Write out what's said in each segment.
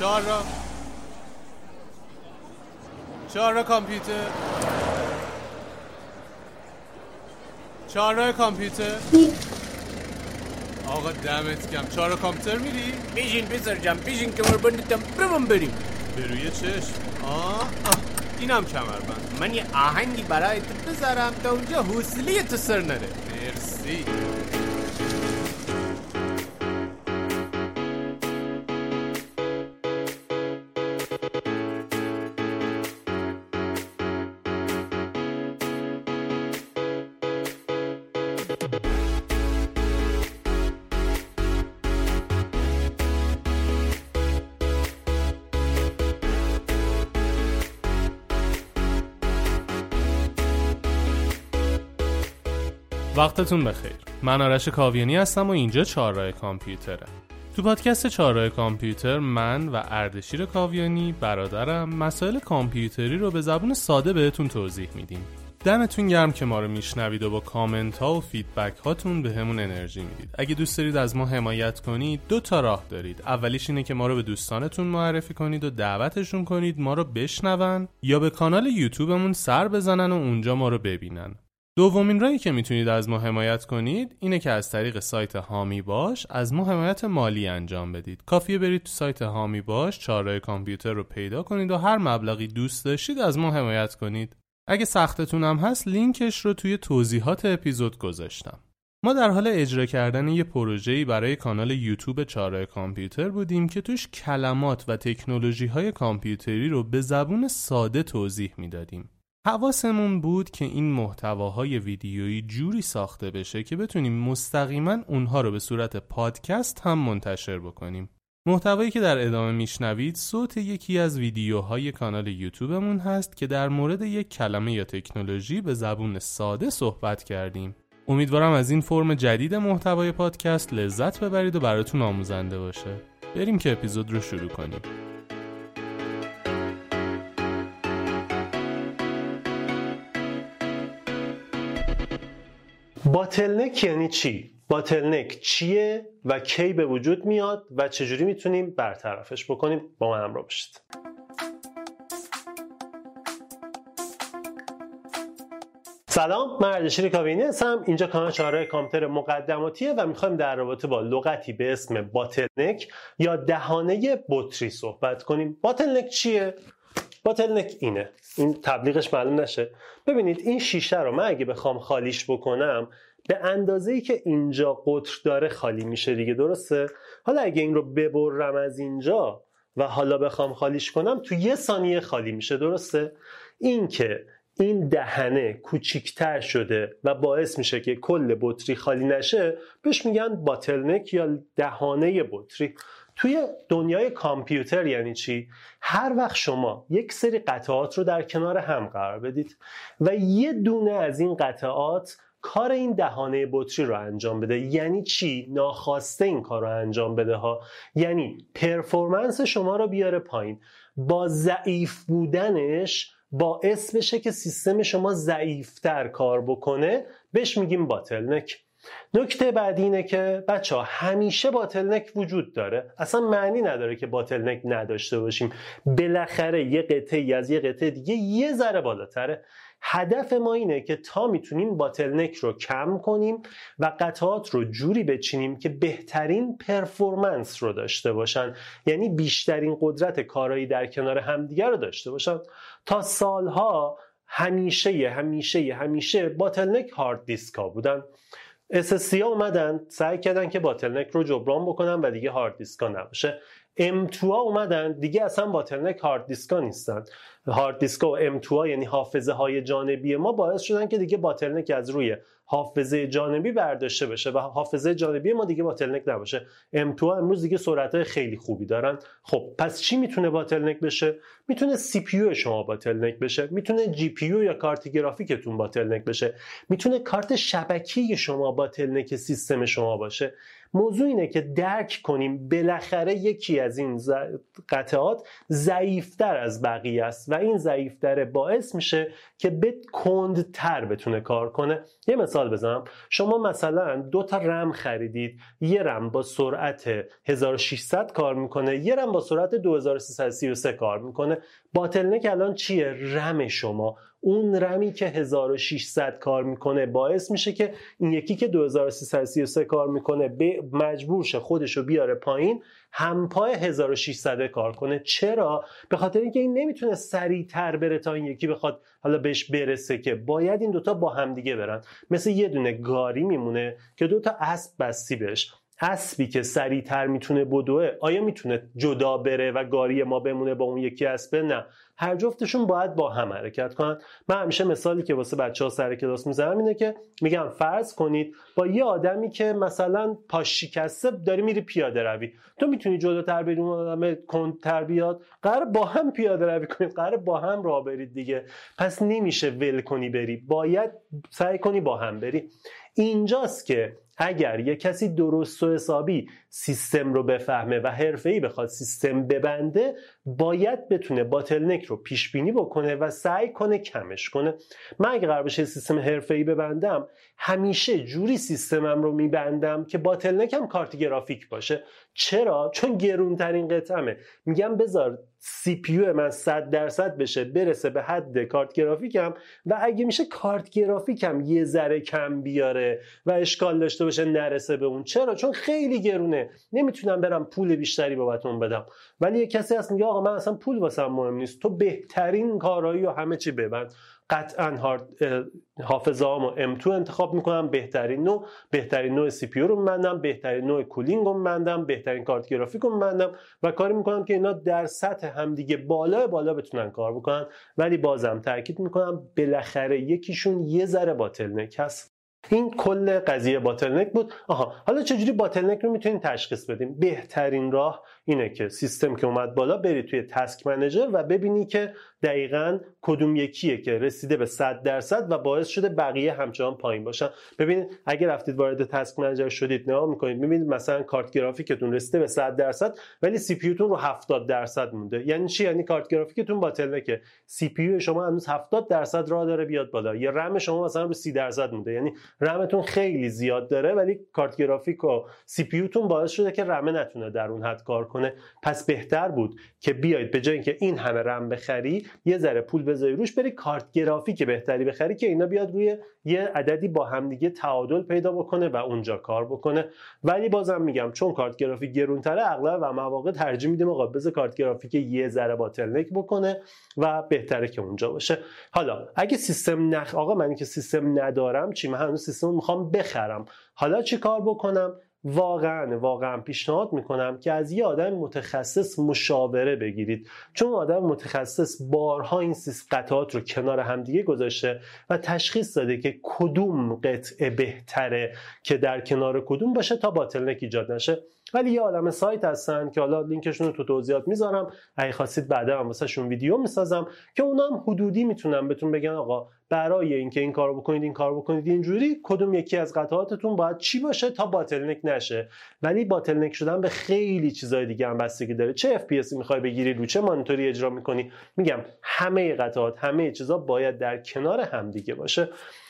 چهار را. چهار را کامپیوتر. چهار را کامپیوتر. آقا دمت کم چهار را کامپیوتر میری؟ بیشین پسر جم بیشین کمر بندتم برم بریم. به روی چشم. آه, آه. اینم کمربند. من یه آهنگی برای تو بذارم تا اونجا حوصله تو سر نره. مرسی. وقتتون بخیر. من آرش کاویانی هستم و اینجا چهارراه کامپیوتره. تو پادکست چهارراه کامپیوتر من و اردشیر کاویانی برادرم مسائل کامپیوتری رو به زبون ساده بهتون توضیح میدیم. دمتون گرم که ما رو میشنوید و با کامنت ها و feedback هاتون بهمون انرژی می‌دید. اگه دوست دارید از ما حمایت کنید دو تا راه دارید. اولیش اینه که ما رو به دوستانتون معرفی کنید و دعوتشون کنید ما رو بشنون یا به کانال یوتیوبمون سر بزنن و اونجا ما رو ببینن. دومین راهی که می‌تونید از ما حمایت کنید اینه که از طریق سایت هامی باش از ما حمایت مالی انجام بدید. کافیه برید تو سایت هامی باش چهارراه کامپیوتر رو پیدا کنید و هر مبلغی دوست داشتید از ما حمایت کنید. اگه سختتون هم هست لینکش رو توی توضیحات اپیزود گذاشتم. ما در حال اجرا کردن یه پروژه‌ای برای کانال یوتیوب چهارراه کامپیوتر بودیم که توش کلمات و تکنولوژی های کامپیوتری رو به زبون ساده توضیح می‌دادیم. حواسمون بود که این محتواهای ویدیویی جوری ساخته بشه که بتونیم مستقیما اونها رو به صورت پادکست هم منتشر بکنیم. محتوایی که در ادامه میشنوید صوت یکی از ویدیوهای کانال یوتیوبمون هست که در مورد یک کلمه یا تکنولوژی به زبون ساده صحبت کردیم. امیدوارم از این فرم جدید محتوای پادکست لذت ببرید و براتون آموزنده باشه. بریم که اپیزود رو شروع کنیم. bottleneck یعنی چی؟ bottleneck چیه و کی به وجود میاد و چجوری می‌تونیم برطرفش بکنیم؟ با من همراه باشید. سلام من اردشیر کاویانی هستم. اینجا کانال چهارراه کامپیوتر مقدماتیه و می‌خوایم در رابطه با لغتی به اسم bottleneck یا دهانه بطری صحبت کنیم. bottleneck چیه؟ bottleneck اینه. این تبلیغش معلوم نشه. ببینید این شیشه رو من اگه بخوام خالیش بکنم به اندازه ای که اینجا قطر داره خالی میشه دیگه درسته؟ حالا اگه این رو ببرم از اینجا و حالا بخوام خالیش کنم تو یه ثانیه خالی میشه درسته؟ این که این دهنه کوچیکتر شده و باعث میشه که کل بطری خالی نشه بهش میگن باتلنک یا دهانه بطری. توی دنیای کامپیوتر یعنی چی؟ هر وقت شما یک سری قطعات رو در کنار هم قرار بدید و یه دونه از این قطعات کار این دهانه بطری رو انجام بده. یعنی چی؟ ناخواسته این کار رو انجام بده ها. یعنی performance شما رو بیاره پایین. با ضعیف بودنش باعث بشه که سیستم شما ضعیفتر کار بکنه. بهش میگیم bottleneck نکته بعدی اینه که بچه ها همیشه bottleneck وجود داره. اصلا معنی نداره که bottleneck نداشته باشیم. بالاخره یه قطعه از یه قطعه دیگه یه ذره بالاتره. هدف ما اینه که تا می‌تونیم bottleneck رو کم کنیم و قطعات رو جوری بچینیم که بهترین performance رو داشته باشن. یعنی بیشترین قدرت کارایی در کنار همدیگه رو داشته باشن. تا سالها همیشه همیشه همیشه bottleneck هارد دیسکا بودن. SSD ها اومدن سعی کردن که bottleneck رو جبران بکنن و دیگه هارد دیسکا نباشه. M2 ها اومدن. دیگه اصلا bottleneck هارد دیسکا نیستن. هارد دیسکا و M2 ها یعنی حافظه های جانبی ما باعث شدن که دیگه bottleneck از روی حافظه جانبی برداشته بشه و حافظه جانبی ما دیگه bottleneck نباشه. M2 ها امروز دیگه سرعت های خیلی خوبی دارن. خب پس چی می‌تونه bottleneck بشه؟ می‌تونه CPU شما bottleneck بشه. می‌تونه GPU یا کارت گرافیکتون bottleneck بشه. می‌تونه کارت شبکه‌ی شما bottleneck سیستم شما باشه. موضوع اینه که درک کنیم بالاخره یکی از این قطعات ضعیفتر از بقیه است و این ضعیفتره باعث میشه که به کندتر بتونه کار کنه. یه مثال بزنم. شما مثلا دو تا رم خریدید. یه رم با سرعت 1600 کار می‌کنه. یه رم با سرعت 2333 کار می‌کنه. باتلنک الان چیه؟ رم شما. اون رمی که 1600 کار می‌کنه باعث میشه که این یکی که 2333 کار می‌کنه به مجبور شه خودش رو بیاره پایین همپای 1600 کار کنه. چرا؟ به خاطر اینکه این نمی‌تونه سریعتر بره تا این یکی بخواد حالا بهش برسه که. باید این دوتا با همدیگه برن. مثل یه دونه گاری میمونه که دوتا اسب بستی بهش. اسبی که سریعتر می‌تونه بدوه آیا می‌تونه جدا بره و گاری ما بمونه با اون یکی اسبه نه. هر جفتشون باید با هم حرکت کنن. من همیشه مثالی که واسه بچه ها سر کلاس می‌زنم اینه که میگم فرض کنید با یه آدمی که مثلا پاش شکسته داری میری پیاده روی. تو می‌تونی جلوتر بری اون آدم کندتر بیاد. قرار با هم پیاده روی کنید. قرار با هم راه برید دیگه. پس نمیشه ول کنی بری. باید سعی کنی با هم بری. اینجاست که اگر یه کسی درست و حسابی سیستم رو بفهمه و حرفه‌ای بخواد سیستم ببنده باید بتونه باتلنک رو پیش بینی بکنه و سعی کنه کمش کنه. من اگه قرار بشه سیستم حرفه‌ای ببندم همیشه جوری سیستمم رو میبندم که باتلنکم کارت گرافیک باشه. چرا؟ چون گرونترین قطعمه. میگم بذار CPU من 100 درصد بشه برسه به حد کارت گرافیکم. و اگه میشه کارت گرافیکم یه ذره کم بیاره و اشکال داشته باشه نرسه به اون. چرا؟ چون خیلی گرونه. نمی‌تونم برم پول بیشتری بابتون بدم. ولی یه کسی هست میگه آقا من اصلا پول واسم مهم نیست. تو بهترین کارایی و همه چی ببند. قطعا حافظه هامو M2 انتخاب می‌کنم. بهترین نوع بهترین نوع CPU رو میبندم. بهترین نوع cooling رو میبندم. بهترین کارت گرافیک رو میبندم و کاری می‌کنم که اینا در سطح همدیگه بالا بالا بتونن کار بکنن. ولی بازم تاکید می‌کنم بالاخره یکیشون یه ذره bottleneck هست. این کل قضیه bottleneck بود. آها حالا چجوری bottleneck رو می‌تونیم تشخیص بدیم؟ بهترین راه اینه که سیستم که اومد بالا بری توی Task Manager و ببینی که دقیقا کدوم یکیه که رسیده به 100 درصد و باعث شده بقیه همچنان پایین باشن. ببینید اگه رفتید وارد Task Manager شدید نگاه می‌کنید می‌بینید مثلا کارت گرافیکتون رسیده به 100 درصد ولی CPU رو 70 درصد مونده. یعنی چی؟ یعنی کارت گرافیکتون bottleneck ه CPU شما هنوز 70 درصد راه داره بیاد بالا. یا رم شما مثلا رو 30 درصد مونده. یعنی رمتون خیلی زیاد داره ولی کارت گرافیک و CPU تون باعث شده که رمه نتونه در اون حد کار کنه. پس بهتر بود که بیاید به جای اینکه این همه رم بخری یه ذره پول بذاری روش بری کارت گرافیک بهتری بخری که اینا بیاد روی یه عددی با همدیگه تعادل پیدا بکنه و اونجا کار بکنه. ولی بازم میگم چون کارت گرافیک گرونتره اغلب و مواقع ترجیح میدیم آقا کارت گرافیک یه ذره bottleneck بکنه و بهتره که اونجا باشه. حالا اگه سیستم نخ آقا من که سیستم ندارم چی؟ من هنوز سیستم می‌خوام بخرم. حالا چی کار بکنم؟ واقعا واقعا پیشنهاد می‌کنم که از یه آدم متخصص مشاوره بگیرید. چون آدم متخصص بارها این سیس قطعات رو کنار همدیگه گذاشته و تشخیص داده که کدوم قطعه بهتره که در کنار کدوم باشه تا باطلنک ایجاد نشه. ولی یه عالم سایت هستن که حالا لینکشون رو تو توضیحات می‌ذارم. اگه خواستید بعدا هم واسهشون ویدیو می‌سازم که اونا هم حدودی می‌تونن بهتون بگن آقا برای اینکه این کارو بکنید این کارو بکنید اینجوری کدوم یکی از قطعاتتون باید چی باشه تا bottleneck نشه. ولی bottleneck شدن به خیلی چیزای دیگه هم بستگی داره. چه FPS می‌خوای بگیری رو چه مانیتوری اجرا می‌کنی؟ میگم همه قطعات همه چیزا باید در کنار همدیگه باشه.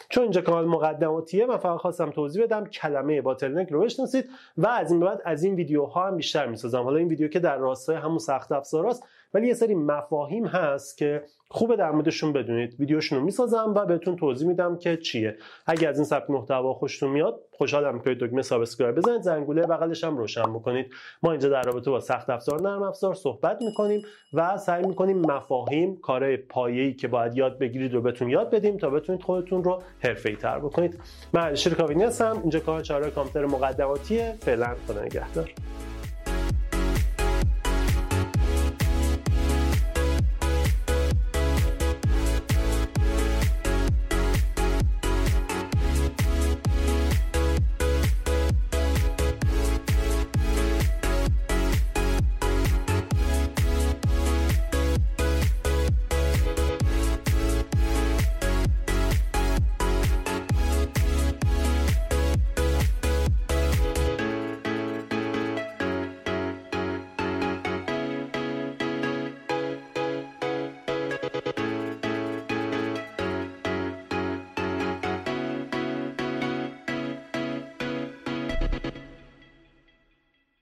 چون اینجا کانال مقدماتیه من فقط خواستم توضیح بدم کلمه bottleneck رو بشناسید و از این بعد از این ویدیوها هم بیشتر می‌سازم. حالا این ویدیو که در راستای همون سخت افزاراست ولی یه سری مفاهیم هست که خوبه در موردشون بدونید. ویدیوشون رو می‌سازم و بهتون توضیح میدم که چیه. اگه از این سبک محتوا خوشتون میاد خوشحالم که دکمه سابسکرایب بزنید. زنگوله بغلش هم روشن بکنید ما اینجا در رابطه با سخت افزار نرم افزار صحبت می‌کنیم و سعی می‌کنیم مفاهیم کارهای پایه‌ای که باید یاد بگیرید رو بهتون یاد بدیم تا بتونید خودتون رو حرفه‌ای تر بکنید. من شیر کاوینی هستم. اینجا کار چهار کامپیوتر مقدماتیه. فعلا خدا نگهدار.